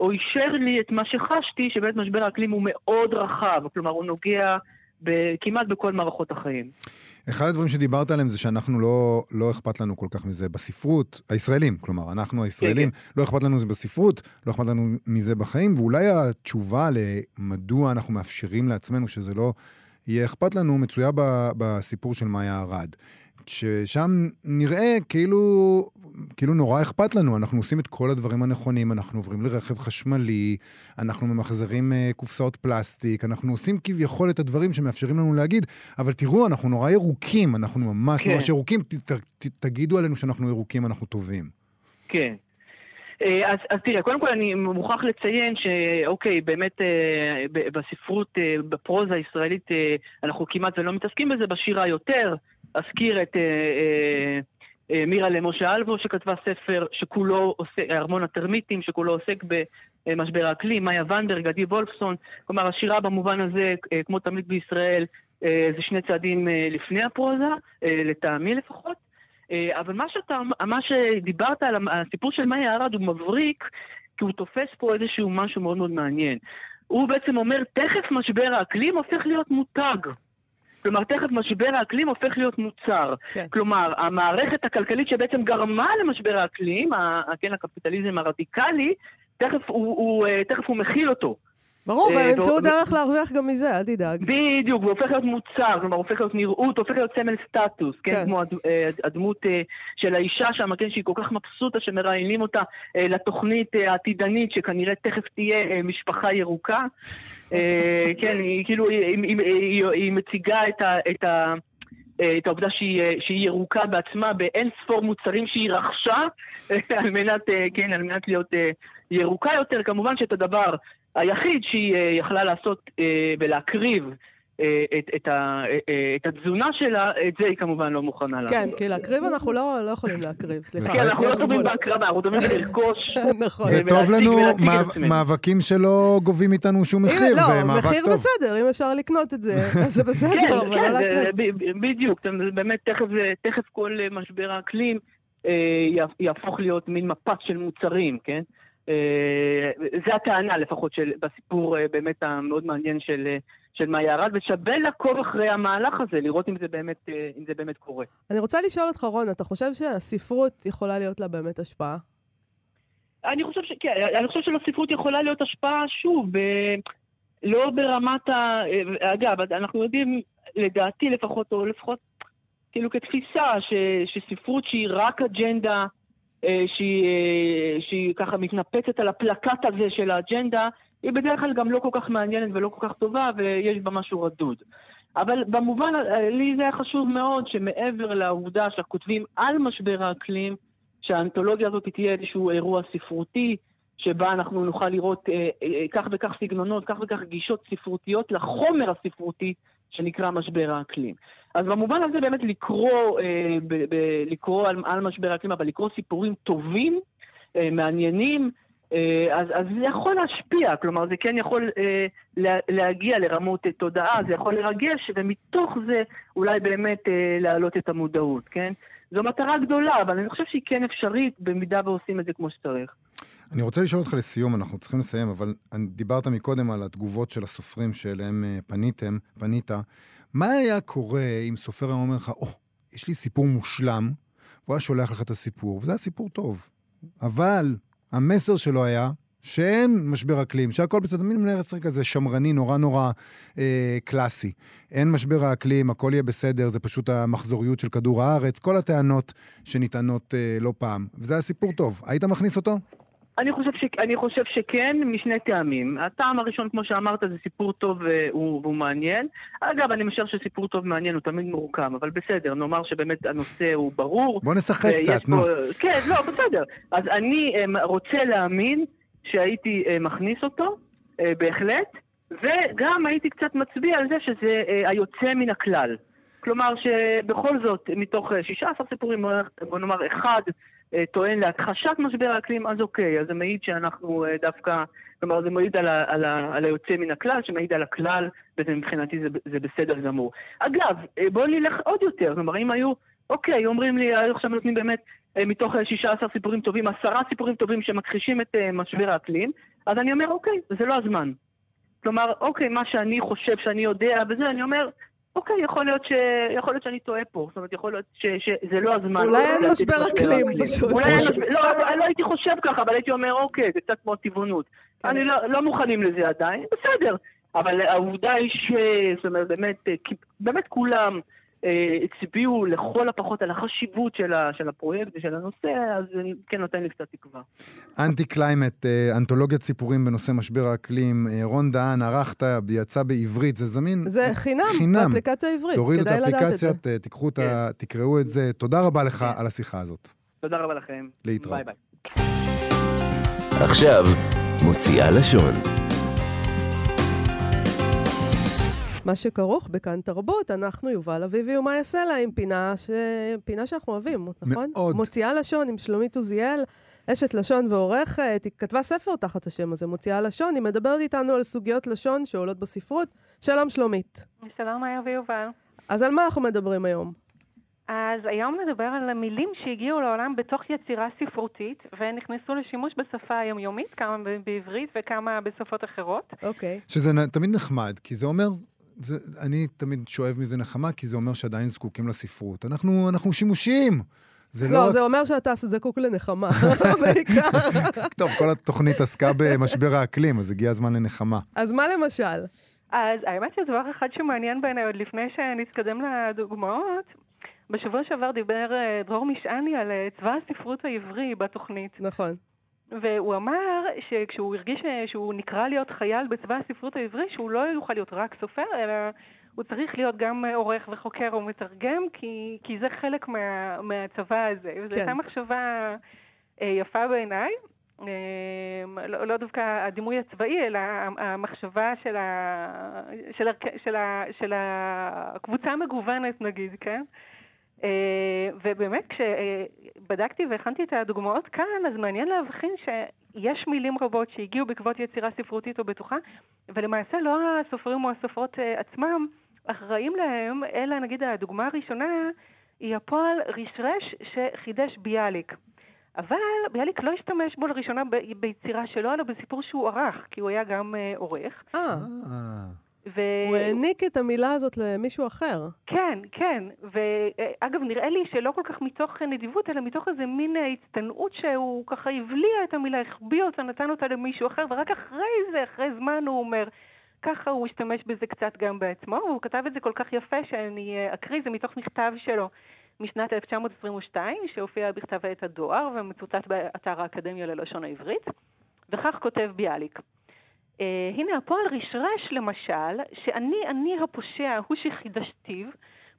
או אישר לי את מה שחשתי, שבאמת משבר האקלים הוא מאוד רחב. כלומר, הוא נוגע כמעט בכל מערכות החיים. אחד הדברים שדיברת עליהם זה שאנחנו לא, לא אכפת לנו כל כך מזה בספרות, הישראלים, כלומר, אנחנו הישראלים, כן, כן. לא אכפת לנו מזה בספרות, לא אכפת לנו מזה בחיים, ואולי התשובה למדוע אנחנו מאפשרים לעצמנו שזה לא יהיה אכפת לנו, מצויה בסיפור של מאיה ארד. ששם נראה כאילו, כאילו נורא אכפת לנו, אנחנו עושים את כל הדברים הנכונים, אנחנו עוברים לרכב חשמלי, אנחנו ממחזרים uh, קופסאות פלסטיק, אנחנו עושים כביכול את הדברים שמאפשרים לנו להגיד, אבל תראו, אנחנו נורא ירוקים, אנחנו ממש כן. ממש ירוקים, ת, ת, ת, תגידו עלינו שאנחנו ירוקים, אנחנו טובים. כן. אה, אז, אז תראה, קודם כל אני מוכרח לציין שאוקיי, באמת אה, בספרות, אה, בפרוזה הישראלית, אנחנו כמעט ולא מתעסקים בזה, בשירה יותר. אזכיר את מירה למשה אלבו, שכתבה ספר שכולו עוסק, ארמון הטרמיטים, שכולו עוסק במשבר האקלים, מאיה ונברג, עדי וולפסון. כלומר, השירה במובן הזה, כמו תמיד בישראל, זה שני צעדים לפני הפרוזה, לטעמי לפחות. אה, אבל מה, שאתה, מה שדיברת על הסיפור של מאי ארד הוא מבריק, כי הוא תופס פה איזשהו משהו מאוד מאוד מעניין. הוא בעצם אומר, תכף משבר האקלים הופך להיות מותג. כלומר, תכף משבר האקלים הופך להיות מוצר. כן. כלומר, המערכת הכלכלית שבעצם גרמה למשבר האקלים, כן, הקפיטליזם הרדיקלי, תכף הוא, הוא, אה, תכף הוא מכיל אותו. ברור, והם ימצאו דרך להרוויח גם מזה, אל תדאג. בדיוק, הוא הופך להיות מוצר, כלומר, הופך להיות נראות, הופך להיות סמל סטטוס, כן? כן. כמו אה, הדמות אה, של האישה שם, כן? שהיא כל כך מבסוטה שמראיינים אותה אה, לתוכנית העתידנית, שכנראה תכף תהיה משפחה ירוקה. כן, היא כאילו, היא מציגה את ה... את העובדה שהיא, שהיא ירוקה בעצמה באין ספור מוצרים שהיא רכשה על מנת, כן, על מנת להיות ירוקה יותר. כמובן שאת הדבר היחיד שהיא אה, יכלה לעשות אה, ולהקריב אה, את, את, ה, את התזונה שלה, את זה היא כמובן לא מוכנה לעשות. כן, כי להקריב אנחנו לא, לא יכולים להקריב, סליחה. כן, אנחנו לא טובים בהקרבה, אנחנו טובים לרכוש. נכון. זה טוב לנו, מאבקים שלא גובים איתנו שום מחיר, זה מאבק טוב. לא, מחיר בסדר, אם אפשר לקנות את זה, אז זה בסדר, כן, אבל לא כן, להקריב. בדיוק, באמת תכף כל משבר האקלים יהפוך להיות מין מפה של מוצרים, כן? אה, זה הטענה לפחות של, בסיפור אה, באמת המאוד מעניין של, אה, של מאיה ארד, ושווה לעקוב אחרי המהלך הזה, לראות אם זה, באמת, אם זה באמת קורה. אני רוצה לשאול אותך, רון, אתה חושב שהספרות יכולה להיות לה באמת השפעה? אני חושב ש... כן, אני חושב שלספרות יכולה להיות השפעה, שוב, ב... לא ברמת ה... אגב, אנחנו יודעים, לדעתי לפחות, או לפחות כאילו כתפיסה, ש... שספרות שהיא רק אג'נדה שהיא, אה, שהיא ככה מתנפצת על הפלקט הזה של האג'נדה, היא בדרך כלל גם לא כל כך מעניינת ולא כל כך טובה, ויש בה משהו רדוד. אבל במובן, אה, לי זה היה חשוב מאוד שמעבר לעובדה שאנחנו כותבים על משבר האקלים, שהאנתולוגיה הזאת תהיה איזשהו אירוע ספרותי, שבה אנחנו נוכל לראות אה, אה, כך וכך סגנונות, כך וכך גישות ספרותיות לחומר הספרותי שנקרא משבר האקלים. אז במובן הזה באמת לקרוא, אה, ב, ב, לקרוא על, על משבר האקלים, אבל לקרוא סיפורים טובים, אה, מעניינים, אה, אז, אז זה יכול להשפיע, כלומר זה כן יכול אה, לה, להגיע לרמות אה, תודעה, זה יכול לרגש, ומתוך זה אולי באמת אה, להעלות את המודעות, כן? זו מטרה גדולה, אבל אני חושב שהיא כן אפשרית במידה ועושים את זה כמו שצריך. אני רוצה לשאול אותך לסיום, אנחנו צריכים לסיים, אבל דיברת מקודם על התגובות של הסופרים שאליהם אה, פניתם, פנית. מה היה קורה אם סופר היה אומר לך, או, oh, יש לי סיפור מושלם, והוא היה שולח לך את הסיפור, וזה היה סיפור טוב. אבל המסר שלו היה שאין משבר אקלים, שהכל בסדר, מין מנהל עשרה כזה שמרני, נורא נורא אה, קלאסי. אין משבר האקלים, הכל יהיה בסדר, זה פשוט המחזוריות של כדור הארץ, כל הטענות שנטענות אה, לא פעם. וזה היה סיפור טוב. היית מכניס אותו? אני חושב, ש... אני חושב שכן, משני טעמים. הטעם הראשון, כמו שאמרת, זה סיפור טוב והוא, והוא מעניין. אגב, אני משער שסיפור טוב מעניין הוא תמיד מורכב, אבל בסדר, נאמר שבאמת הנושא הוא ברור. בוא נשחק קצת, נו. כן, לא, בסדר. אז אני אה, רוצה להאמין שהייתי אה, מכניס אותו, אה, בהחלט, וגם הייתי קצת מצביע על זה שזה היוצא מן הכלל. כלומר שבכל זאת, מתוך 16 סיפורים, בוא נאמר, אחד אה, טוען להכחשת משבר האקלים, אז אוקיי, אז זה מעיד שאנחנו אה, דווקא, כלומר זה מעיד על, ה, על, ה, על היוצא מן הכלל, שמעיד על הכלל, ומבחינתי זה, זה בסדר גמור. אגב, אה, בואו נלך עוד יותר, כלומר אם היו, אוקיי, אומרים לי, עכשיו נותנים באמת מתוך 16 סיפורים טובים, עשרה סיפורים טובים שמכחישים את משבר האקלים, אז אני אומר, אוקיי, זה לא הזמן. כלומר, אוקיי, מה שאני חושב שאני יודע וזה, אני אומר, אוקיי, יכול להיות, ש... יכול להיות שאני טועה פה. זאת אומרת, יכול להיות ש... שזה לא הזמן. אולי אין משבר אקלים פשוט. אולי אין משבר... לא, לא, לא הייתי חושב ככה, אבל הייתי אומר, אוקיי, זה קצת כמו טבעונות. כן. אני לא, לא מוכנים לזה עדיין, בסדר. אבל העובדה היא ש... זאת אומרת, באמת, באמת כולם הצביעו לכל הפחות על החשיבות של, ה, של הפרויקט ושל הנושא, אז זה כן נותן לי קצת תקווה. Anti Climate, אנתולוגיית סיפורים בנושא משבר האקלים. רון דהן, ערכת, יצא בעברית, זה זמין? זה חינם, חינם. באפליקציה העברית, תורידו את האפליקציה, תיקחו את ה... כן. תקראו את זה. תודה רבה לך כן. על השיחה הזאת. תודה רבה לכם. להתראות. ביי ביי. עכשיו, מוציאה לשון. מה שכרוך בכאן תרבות, אנחנו יובל אביבי ומאיה סלע עם פינה, ש... פינה שאנחנו אוהבים, נכון? מאוד. מוציאה לשון עם שלומית עוזיאל, אשת לשון ועורכת, היא כתבה ספר תחת השם הזה, מוציאה לשון, היא מדברת איתנו על סוגיות לשון שעולות בספרות. שלום שלומית. שלום מאיה ויובל. אז על מה אנחנו מדברים היום? אז היום נדבר על המילים שהגיעו לעולם בתוך יצירה ספרותית ונכנסו לשימוש בשפה היומיומית, כמה בעברית וכמה בשפות אחרות. אוקיי. Okay. שזה תמיד נחמד, כי זה אומר זה, אני תמיד שואב מזה נחמה, כי זה אומר שעדיין זקוקים לספרות. אנחנו, אנחנו שימושיים. זה לא, לא, זה אומר שאתה זקוק לנחמה, בעיקר. טוב, כל התוכנית עסקה במשבר האקלים, אז הגיע הזמן לנחמה. אז מה למשל? אז האמת שדבר אחד שמעניין בעיניי, עוד לפני שנתקדם לדוגמאות, בשבוע שעבר דיבר אה, דרור משעני על אה, צבא הספרות העברי בתוכנית. נכון. והוא אמר שכשהוא הרגיש שהוא נקרא להיות חייל בצבא הספרות העברי, שהוא לא יוכל להיות רק סופר, אלא הוא צריך להיות גם עורך וחוקר ומתרגם, כי, כי זה חלק מה, מהצבא הזה. כן. זו הייתה מחשבה אה, יפה בעיניי. אה, לא, לא דווקא הדימוי הצבאי, אלא המחשבה של, ה, של, ה, של, ה, של הקבוצה המגוונת, נגיד, כן? אה, ובאמת, כשבדקתי והכנתי את הדוגמאות כאן, אז מעניין להבחין שיש מילים רבות שהגיעו בעקבות יצירה ספרותית או בטוחה, ולמעשה לא הסופרים או הסופרות אה, עצמם אחראים להם, אלא נגיד הדוגמה הראשונה היא הפועל רשרש שחידש ביאליק. אבל ביאליק לא השתמש בו לראשונה ביצירה שלו, אלא בסיפור שהוא ערך, כי הוא היה גם אה, עורך. אה. ו... הוא העניק את המילה הזאת למישהו אחר. כן, כן. ואגב, נראה לי שלא כל כך מתוך נדיבות, אלא מתוך איזה מין הצטנעות שהוא ככה הבליע את המילה, החביא אותה, נתן אותה למישהו אחר, ורק אחרי זה, אחרי זמן הוא אומר, ככה הוא השתמש בזה קצת גם בעצמו, והוא כתב את זה כל כך יפה שאני אה, אקריא, זה מתוך מכתב שלו משנת 1922, שהופיע בכתב עת הדואר ומצוטט באתר האקדמיה ללשון העברית, וכך כותב ביאליק: הנה הפועל רשרש למשל, שאני אני הפושע הוא שחידשתיו,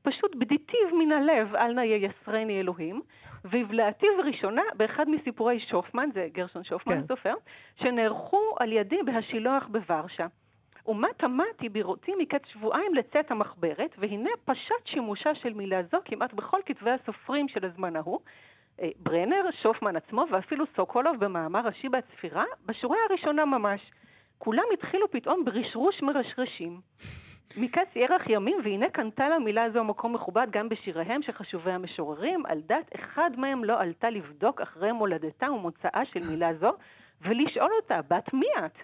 פשוט בדיתיו מן הלב אל נא ייסרני אלוהים, והבלעתיו ראשונה באחד מסיפורי שופמן, זה גרשון שופמן כן. הסופר, שנערכו על ידי בהשילוח בוורשה. ומה תמדתי בראותי מקץ שבועיים לצאת המחברת, והנה פשט שימושה של מילה זו כמעט בכל כתבי הסופרים של הזמן ההוא, אה, ברנר, שופמן עצמו ואפילו סוקולוב במאמר ראשי בהצפירה, בשורה הראשונה ממש. כולם התחילו פתאום ברשרוש מרשרשים. מקץ ירח ימים, והנה קנתה לה מילה זו מקום מכובד גם בשיריהם של חשובי המשוררים, על דת אחד מהם לא עלתה לבדוק אחרי מולדתה ומוצאה של מילה זו, ולשאול אותה, בת מי את?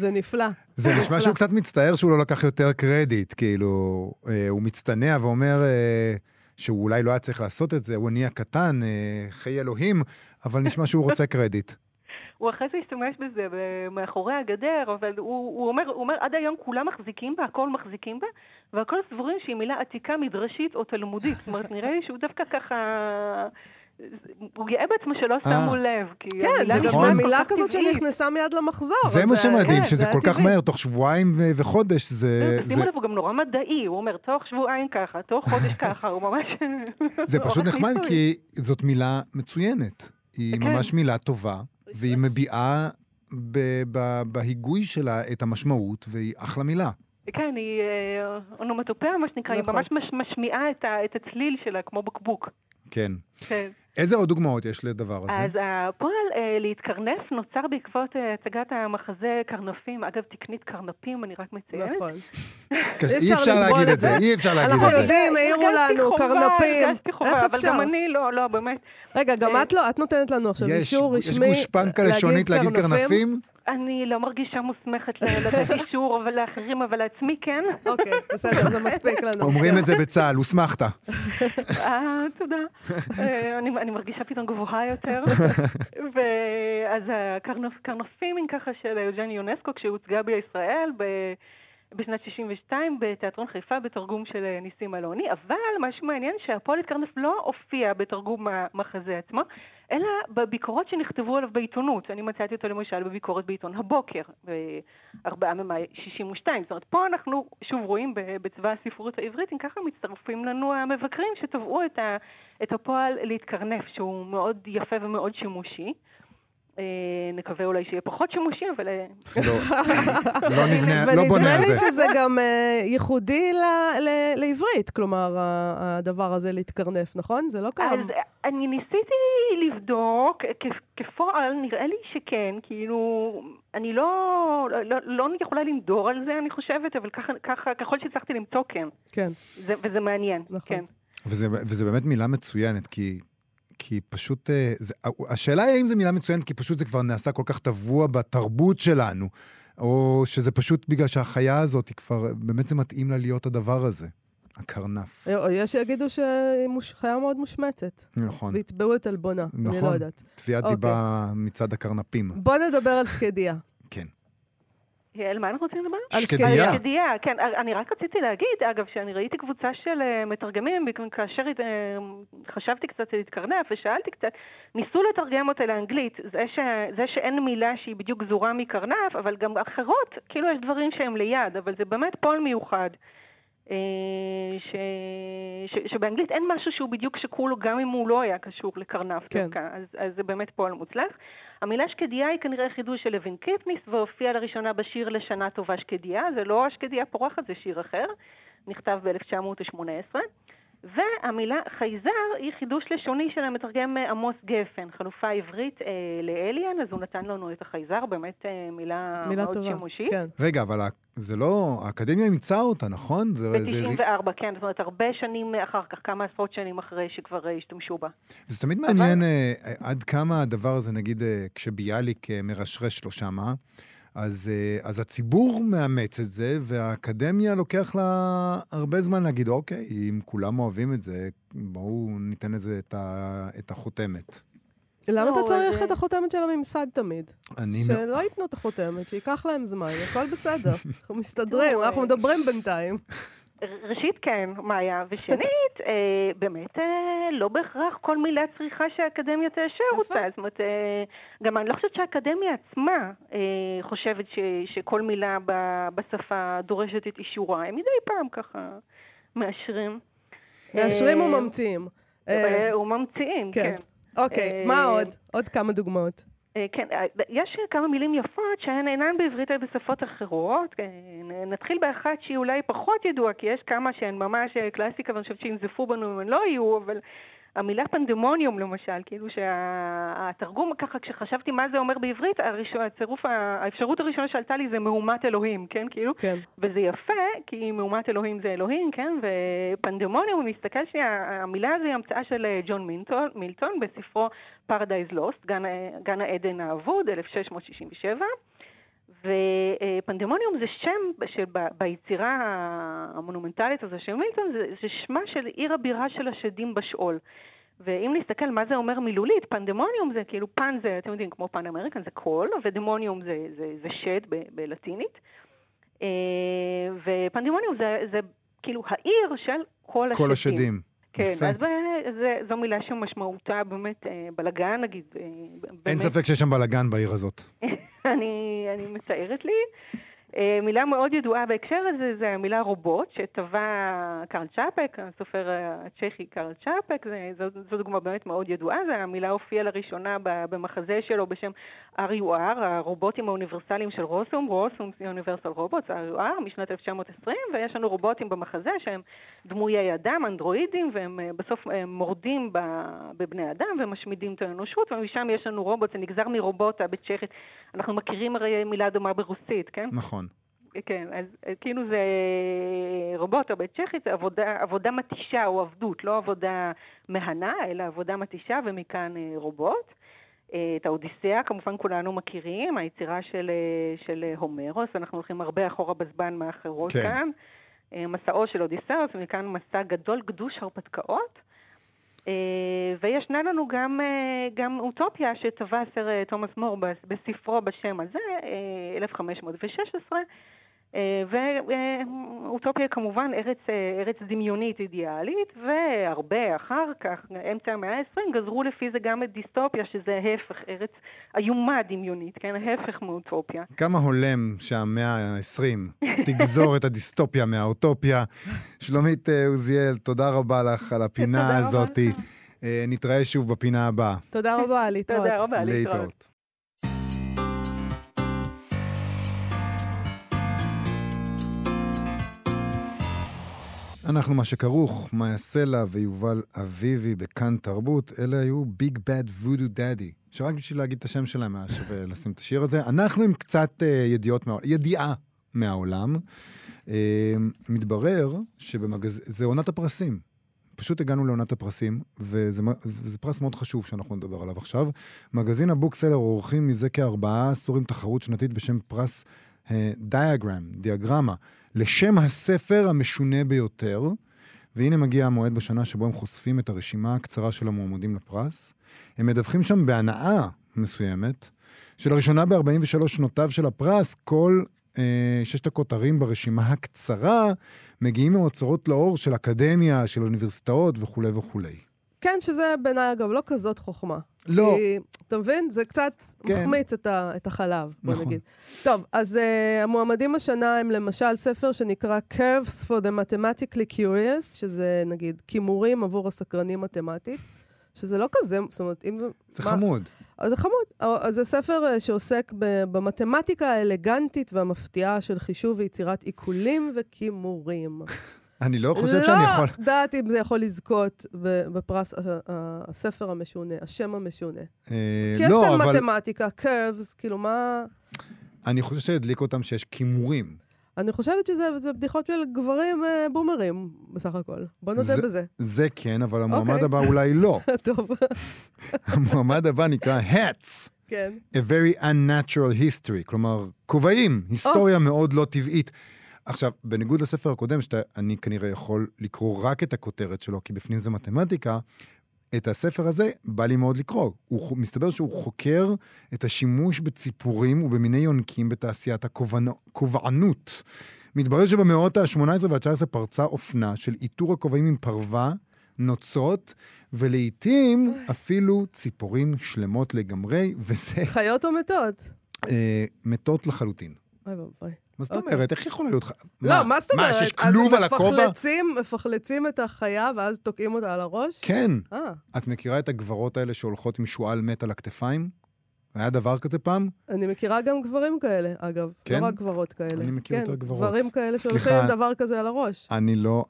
זה נפלא. זה נשמע שהוא קצת מצטער שהוא לא לקח יותר קרדיט, כאילו, אה, הוא מצטנע ואומר... אה, שהוא אולי לא היה צריך לעשות את זה, הוא אני הקטן, אה, חיי אלוהים, אבל נשמע שהוא רוצה קרדיט. הוא אחרי זה השתמש בזה מאחורי הגדר, אבל הוא, הוא, אומר, הוא אומר, עד היום כולם מחזיקים בה, הכל מחזיקים בה, והכל סבורים שהיא מילה עתיקה מדרשית או תלמודית. זאת אומרת, נראה לי שהוא דווקא ככה... הוא גאה בעצמו שלא אה. שמו לב, כי כן, המילה נכון. זו מילה כזאת שנכנסה מיד למחזור. זה מה שמדהים, שזה כל כך מהר, תוך שבועיים וחודש, זה... שימו לב, הוא גם נורא מדעי, הוא אומר, תוך שבועיים ככה, תוך חודש ככה, הוא ממש... זה פשוט נחמד, כי זאת מילה מצוינת. היא כן. ממש מילה טובה. והיא מביעה בהיגוי שלה את המשמעות, והיא אחלה מילה. כן, היא אה, אונומטופיה, מה שנקרא, נכון. היא ממש משמיעה את, את הצליל שלה כמו בקבוק. כן. כן. איזה עוד דוגמאות יש לדבר הזה? אז הפועל אה, להתקרנף נוצר בעקבות אה, הצגת המחזה קרנפים, אגב, תקנית קרנפים, אני רק מציינת. נכון. אי אפשר להגיד את זה, אי אפשר להגיד את זה. אנחנו יודעים, העירו לנו, קרנפים. איך אפשר? אבל גם אני, לא, לא, באמת. רגע, גם את לא, את נותנת לנו עכשיו אישור רשמי יש גושפנקה לשונית להגיד קרנפים? אני לא מרגישה מוסמכת לתת אישור לאחרים, אבל לעצמי כן. אוקיי, בסדר, זה מספיק לנו. אומרים את זה בצה"ל, הוסמכת. אה, תודה. אה, אני מרגישה פתאום גבוהה יותר. ואז הקרנפימינג ככה של יוג'ני יונסקו, כשהוצגה בישראל, בשנת 62 בתיאטרון חיפה בתרגום של אה, ניסים אלוני, אבל מה שמעניין שהפועל התקרנף לא הופיע בתרגום המחזה עצמו, אלא בביקורות שנכתבו עליו בעיתונות. אני מצאתי אותו למשל בביקורת בעיתון הבוקר, ב-4 במאי 62. זאת אומרת, פה אנחנו שוב רואים בצבא הספרות העברית, אם ככה מצטרפים לנו המבקרים שטבעו את, את הפועל להתקרנף, שהוא מאוד יפה ומאוד שימושי. אה, נקווה אולי שיהיה פחות שימושי, אבל... אה, לא, לא נבנה, לא בונה על זה. ונדמה לי שזה גם אה, ייחודי לעברית, כלומר, הדבר הזה להתקרנף, נכון? זה לא קיים. אז אני ניסיתי לבדוק, כפועל נראה לי שכן, כאילו, אני לא, לא, לא יכולה לנדור על זה, אני חושבת, אבל ככה, ככל שהצלחתי למצוא, כן. כן. וזה מעניין, נכון. כן. וזה באמת מילה מצוינת, כי כי פשוט... אה, זה, השאלה היא האם זו מילה מצוינת, כי פשוט זה כבר נעשה כל כך טבוע בתרבות שלנו, או שזה פשוט בגלל שהחיה הזאת, היא כבר, באמת זה מתאים לה להיות הדבר הזה. הקרנף. אה, יש שיגידו שהיא חיה מאוד מושמצת. נכון. ויתבעו את עלבונה, נכון. אני לא נכון. יודעת. תביעת אוקיי. דיבה מצד הקרנפים. בוא נדבר על שקדיה. כן. על מה אנחנו רוצים לדבר? על שקדיה. על שקדיה, כן. אני רק רציתי להגיד, אגב, שאני ראיתי קבוצה של uh, מתרגמים, כאשר uh, חשבתי קצת להתקרנף ושאלתי קצת, ניסו לתרגם אותה לאנגלית. זה, ש, זה שאין מילה שהיא בדיוק גזורה מקרנף, אבל גם אחרות, כאילו יש דברים שהם ליד, אבל זה באמת פועל מיוחד. אה, ש... ש... שבאנגלית אין משהו שהוא בדיוק שקול, גם אם הוא לא היה קשור לקרנף כן. דווקא, אז, אז זה באמת פועל מוצלח. המילה שקדיה היא כנראה חידוש של לוין קיפניס, והופיעה לראשונה בשיר לשנה טובה שקדיה, זה לא השקדיה פורחת, זה שיר אחר, נכתב ב-1918. והמילה חייזר היא חידוש לשוני של המתרגם אה, עמוס גפן, חלופה עברית אה, לאליאן, אז הוא נתן לנו את החייזר, באמת אה, מילה, מילה מאוד טובה, שימושית. כן. רגע, אבל זה לא, האקדמיה אימצה אותה, נכון? ב-94, זה... כן, זאת אומרת, הרבה שנים אחר כך, כמה עשרות שנים אחרי שכבר אה, השתמשו בה. זה תמיד מעניין אבל... אה, עד כמה הדבר הזה, נגיד, אה, כשביאליק אה, מרשרש לו שמה, אז, אה, אז הציבור מאמץ את זה, והאקדמיה לוקח לה הרבה זמן להגיד, אוקיי, אם כולם אוהבים את זה, בואו ניתן לזה את, ה, את החותמת. למה אתה לא, צריך את החותמת של הממסד תמיד? שלא ייתנו את החותמת, שייקח להם זמן, הכל בסדר. אנחנו מסתדרים, לא, אנחנו מדברים בינתיים. ראשית כן, מאיה, ושנית, אה, באמת אה, לא בהכרח כל מילה צריכה שהאקדמיה תאשר אותה. זאת אומרת, אה, גם אני לא חושבת שהאקדמיה עצמה אה, חושבת ש, שכל מילה ב, בשפה דורשת את אישורה. הם מדי פעם ככה מאשרים. מאשרים אה, וממציאים. אה, וממציאים, כן. כן. אוקיי, אה, מה עוד? עוד כמה דוגמאות. אה, כן, אה, יש כמה מילים יפות שהן אינן בעברית אלא בשפות אחרות. נתחיל באחת שהיא אולי פחות ידועה, כי יש כמה שהן ממש קלאסיקה, ואני חושבת שינזפו בנו אם הן לא יהיו, אבל המילה פנדמוניום למשל, כאילו שהתרגום ככה, כשחשבתי מה זה אומר בעברית, הראשון, הצירוף, האפשרות הראשונה שעלתה לי זה מהומת אלוהים, כן? כאילו? כן. וזה יפה, כי מהומת אלוהים זה אלוהים, כן? ופנדמוניום, אם נסתכל שנייה, המילה הזו היא המצאה של אה, ג'ון מילטון, מילטון בספרו Paradise Lost, גן, גן העדן האבוד, 1667. ופנדמוניום זה שם שביצירה המונומנטלית הזו של מילטון, זה, זה שמה של עיר הבירה של השדים בשאול. ואם נסתכל מה זה אומר מילולית, פנדמוניום זה כאילו פן זה, אתם יודעים, כמו פן אמריקן זה כל, ודמוניום זה, זה, זה שד ב, בלטינית. אה, ופנדמוניום זה, זה כאילו העיר של כל השדים. כל השדים. כן, יפה. אז זה, זו מילה שמשמעותה באמת אה, בלגן, נגיד. אה, באמת. אין ספק שיש שם בלגן בעיר הזאת. אני, אני מציירת לי. אה, מילה מאוד ידועה בהקשר הזה זה המילה רובוט, שטבע קרל צ'אפק, הסופר הצ'כי קרל צ'אפק, זו, דוגמה באמת מאוד ידועה, זו המילה הופיעה לראשונה במחזה שלו בשם RUR, הרובוטים האוניברסליים של רוסום, רוסום זה אוניברסל רובוט, RUR, משנת 1920, ויש לנו רובוטים במחזה שהם דמויי אדם, אנדרואידים, והם אה, בסוף אה, מורדים בבני אדם ומשמידים את האנושות, ומשם יש לנו רובוט, זה נגזר מרובוטה בצ'כית. אנחנו מכירים הרי מילה דומה ברוסית, כן? נכון. כן, אז כאילו זה רובוט או בית צ'כית, זה עבודה, עבודה מתישה או עבדות, לא עבודה מהנה, אלא עבודה מתישה, ומכאן אה, רובוט. אה, את האודיסאה כמובן כולנו מכירים, היצירה של, אה, של הומרוס, אנחנו הולכים הרבה אחורה בזמן מאחרות כן. כאן. מסעו של אודיסאוס, ומכאן מסע גדול, גדוש הרפתקאות. וישנה לנו גם, גם אוטופיה שטבע סר תומאס מור בספרו בשם הזה, 1516, ואוטופיה כמובן ארץ, ארץ דמיונית אידיאלית, והרבה אחר כך, אמצע המאה ה-20, גזרו לפי זה גם את דיסטופיה, שזה ההפך, ארץ איומה דמיונית, כן? ההפך מאוטופיה. כמה הולם שהמאה ה-20 תגזור את הדיסטופיה מהאוטופיה. שלומית עוזיאל, תודה רבה לך על הפינה הזאת. נתראה שוב בפינה הבאה. תודה רבה, להתראות. תודה רבה, להתראות. אנחנו מה שכרוך, מאיה סלע ויובל אביבי בכאן תרבות, אלה היו ביג בד וודו דאדי. שרק בשביל להגיד את השם שלהם היה שווה לשים את השיר הזה. אנחנו עם קצת uh, ידיעות, מה... ידיעה מהעולם. Uh, מתברר שבמגז... זה עונת הפרסים. פשוט הגענו לעונת הפרסים, וזה, וזה פרס מאוד חשוב שאנחנו נדבר עליו עכשיו. מגזין הבוקסלר עורכים מזה כארבעה עשורים תחרות שנתית בשם פרס דיאגרם, uh, דיאגרמה, לשם הספר המשונה ביותר. והנה מגיע המועד בשנה שבו הם חושפים את הרשימה הקצרה של המועמדים לפרס. הם מדווחים שם בהנאה מסוימת, שלראשונה ב-43 שנותיו של הפרס, כל אה, ששת הכותרים ברשימה הקצרה מגיעים מאוצרות לאור של אקדמיה, של אוניברסיטאות וכולי וכולי. כן, שזה בעיניי, אגב, לא כזאת חוכמה. לא. כי, אתה מבין? זה קצת כן. מחמיץ את, ה, את החלב, בוא נכון. נגיד. טוב, אז uh, המועמדים השנה הם למשל ספר שנקרא Curves for the Mathematically Curious, שזה נגיד כימורים עבור הסקרנים מתמטית, שזה לא כזה, זאת אומרת, אם... זה מה- חמוד. אז זה חמוד. אז זה ספר אה, שעוסק במתמטיקה האלגנטית והמפתיעה של חישוב ויצירת עיקולים וכימורים. אני לא חושב שאני יכול... לא יודעת אם זה יכול לזכות בפרס ה- ה- הספר המשונה, השם המשונה. אה, כי יש לא, כאן אבל מתמטיקה, curves, כאילו מה... אני חושב שהדליק אותם שיש כימורים. אני חושבת שזה זה בדיחות של גברים אה, בומרים, בסך הכל. בוא נודה זה- בזה. זה כן, אבל המועמד אוקיי. הבא אולי לא. טוב, המועמד הבא נקרא Hats, כן. a very unnatural history, כלומר, כובעים, היסטוריה מאוד לא טבעית. עכשיו, בניגוד לספר הקודם, שאני כנראה יכול לקרוא רק את הכותרת שלו, כי בפנים זה מתמטיקה, את הספר הזה בא לי מאוד לקרוא. הוא מסתבר שהוא חוקר את השימוש בציפורים ובמיני יונקים בתעשיית הכובענות. מתברר שבמאות ה-18 וה-19 פרצה אופנה של איתור הכובעים עם פרווה, נוצות, ולעיתים אפילו ציפורים שלמות לגמרי, וזה חיות או מתות? אה, מתות לחלוטין. אוי ואבוי. מה זאת אוקיי. אומרת? איך יכול להיות. לא, מה זאת אומרת? מה, שיש כלוב על אז הכובע? מפחלצים, מפחלצים את החיה ואז תוקעים אותה על הראש? כן. אה, את מכירה את הגברות האלה שהולכות עם שועל מת על הכתפיים? היה דבר כזה פעם? אני מכירה גם גברים כאלה, אגב. כן? לא רק גברות כאלה. אני מכיר כן, יותר גברות. גברים כאלה שהולכים. עם דבר כזה על הראש. אני לא...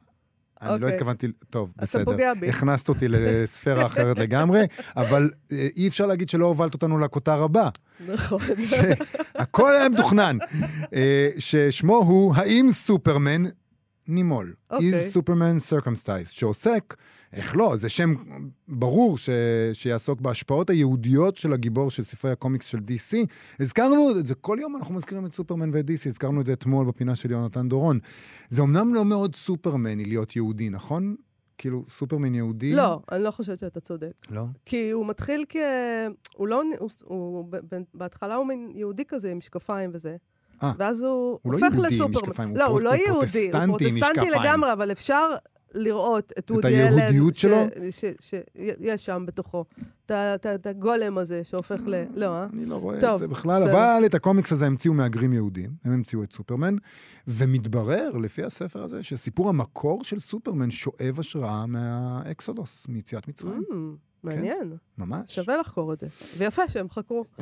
אני לא אוקיי. התכוונתי... טוב, אתה בסדר. פוגע בי. הכנסת אותי לספירה אחרת לגמרי, אבל אה, אי אפשר להגיד שלא הובלת אותנו לכותר הבא. נכון. שהכל היה מתוכנן. אה, ששמו הוא האם סופרמן נימול. אוקיי. is Superman circumcised, שעוסק, איך לא, זה שם ברור ש, שיעסוק בהשפעות היהודיות של הגיבור של ספרי הקומיקס של DC. הזכרנו את זה, כל יום אנחנו מזכירים את סופרמן ואת DC, הזכרנו את זה אתמול בפינה של יונתן דורון. זה אמנם לא מאוד סופרמני להיות יהודי, נכון? כאילו, סופרמן יהודי? לא, אני לא חושבת שאתה צודק. לא? כי הוא מתחיל כ... הוא לא... הוא, הוא, בהתחלה הוא מין יהודי כזה עם משקפיים וזה. אה, ואז הוא, הוא לא הופך לסופרמן. משקפיים, לא, הוא לא יהודי, הוא פרוטסטנטי. לגמרי, אבל אפשר לראות את את וודי אלן. היהודיות ש- שלו? שיש שם בתוכו. את את את הגולם הזה שהופך ל... לא, אה? אני לא רואה טוב, את זה בכלל, בסדר. אבל את הקומיקס הזה המציאו מהגרים יהודים, הם המציאו את סופרמן, ומתברר, לפי הספר הזה, שסיפור המקור של סופרמן שואב השראה מהאקסודוס, מיציאת מצרים. מעניין. ממש. שווה לחקור את זה. ויפה שהם חקרו.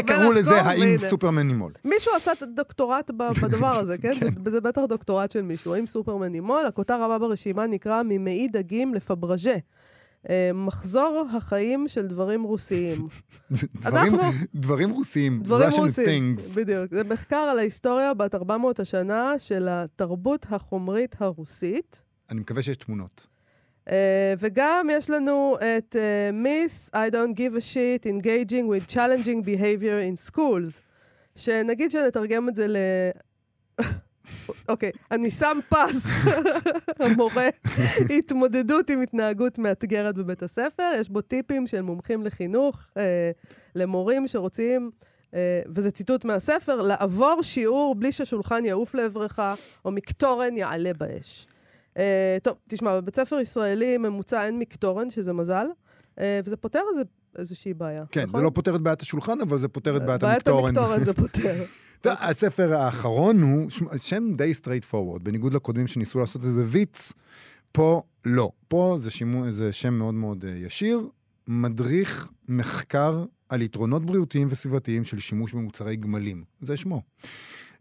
וקראו לזה האם. סופרמן נימול. מישהו עשה את הדוקטורט בדבר הזה, כן? זה- זה בטח דוקטורט של מישהו. האם סופרמן נימול? הכותר הבא ברשימה נקרא ממעי דגים לפבראז'ה. אה, מחזור החיים של דברים רוסיים. דברים- אנחנו- דברים רוסיים, דברים רוסיים. בדיוק. זה מחקר על ההיסטוריה בת 400 השנה של התרבות החומרית הרוסית. אני מקווה שיש תמונות. Uh, וגם יש לנו את uh, Miss I don't give a shit engaging with challenging behavior in schools, שנגיד שנתרגם את זה ל... אוקיי, אני שם פס, המורה, התמודדות עם התנהגות מאתגרת בבית הספר, יש בו טיפים של מומחים לחינוך, uh, למורים שרוצים וזה ציטוט מהספר, לעבור שיעור בלי ששולחן יעוף לעברך, או מקטורן יעלה באש. טוב, תשמע, בבית ספר ישראלי ממוצע אין מקטורן, שזה מזל, וזה פותר איזה, איזושהי בעיה. כן, נכון? זה לא פותר את בעיית השולחן, אבל זה פותר את בעיית המקטורן. בעיית המקטורן זה פותר. הספר האחרון הוא שם די straightforward, בניגוד לקודמים שניסו לעשות איזה ויץ, פה לא. פה זה, שימו, זה שם מאוד מאוד אה, ישיר, מדריך מחקר על יתרונות בריאותיים וסביבתיים של שימוש במוצרי גמלים. זה שמו.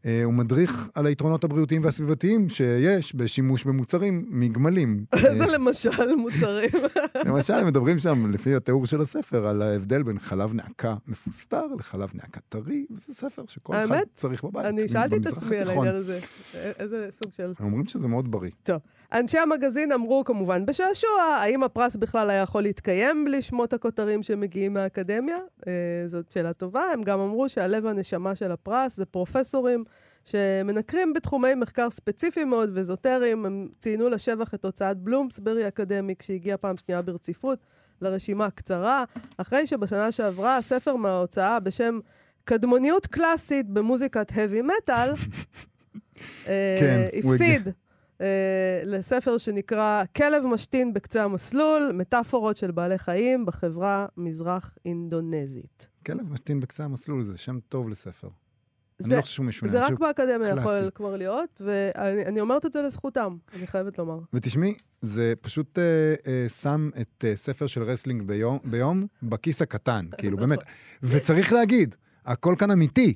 אה, הוא מדריך על היתרונות הבריאותיים והסביבתיים שיש בשימוש במוצרים מגמלים. איזה למשל מוצרים? למשל, מדברים שם, לפי התיאור של הספר, על ההבדל בין חלב נעקה מפוסטר לחלב נעקה טרי, וזה ספר שכל אחד צריך בבית. אני שאלתי את עצמי על העניין הזה, איזה סוג של... אומרים שזה מאוד בריא. טוב. אנשי המגזין אמרו כמובן בשעשוע, האם הפרס בכלל היה יכול להתקיים בלי שמות הכותרים שמגיעים מהאקדמיה? אה, זאת שאלה טובה. הם גם אמרו שהלב והנשמה של הפרס זה פרופסורים שמנקרים בתחומי מחקר ספציפיים מאוד ואזוטריים. הם ציינו לשבח את הוצאת בלומסברי אקדמיק, שהגיעה פעם שנייה ברציפות לרשימה קצרה, אחרי שבשנה שעברה הספר מההוצאה בשם קדמוניות קלאסית במוזיקת heavy metal, אה, כן, הפסיד. אה, לספר שנקרא כלב משתין בקצה המסלול, מטאפורות של בעלי חיים בחברה מזרח אינדונזית. כלב משתין בקצה המסלול זה שם טוב לספר. זה, אני לא חושב שהוא משונה. זה רק באקדמיה יכול כבר להיות, ואני אומרת את זה לזכותם, אני חייבת לומר. ותשמעי, זה פשוט אה, אה, שם את אה, ספר של רסלינג ביום, ביום בכיס הקטן, כאילו, באמת. וצריך להגיד, הכל כאן אמיתי.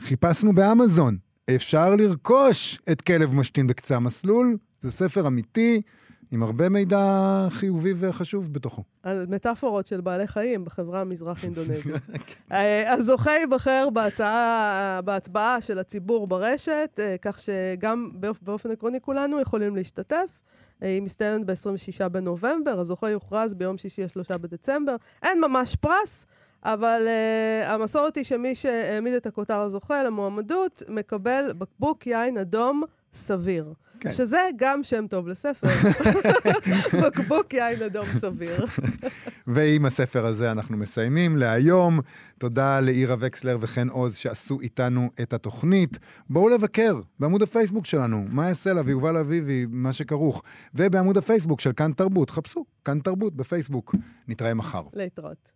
חיפשנו באמזון, אפשר לרכוש את כלב משתין בקצה המסלול, זה ספר אמיתי. עם הרבה מידע חיובי וחשוב בתוכו. על מטאפורות של בעלי חיים בחברה המזרח-אינדונזית. אה, הזוכה ייבחר בהצעה, בהצבעה של הציבור ברשת, אה, כך שגם באופן עקרוני כולנו יכולים להשתתף. אה, היא מסתיימת ב-26 בנובמבר, הזוכה יוכרז ביום שישי ה-3 בדצמבר. אין ממש פרס, אבל uh, המסורת היא שמי שהעמיד את הכותר הזוכה למועמדות, מקבל בקבוק יין אדום סביר. כן. שזה גם שם טוב לספר. בקבוק יין אדום סביר. ועם הספר הזה אנחנו מסיימים להיום. תודה לאירה וקסלר וחן עוז שעשו איתנו את התוכנית. בואו לבקר בעמוד הפייסבוק שלנו, מה יעשה לה ויובל אביבי, מה שכרוך. ובעמוד הפייסבוק של כאן תרבות, חפשו, כאן תרבות בפייסבוק. נתראה מחר. להתראות.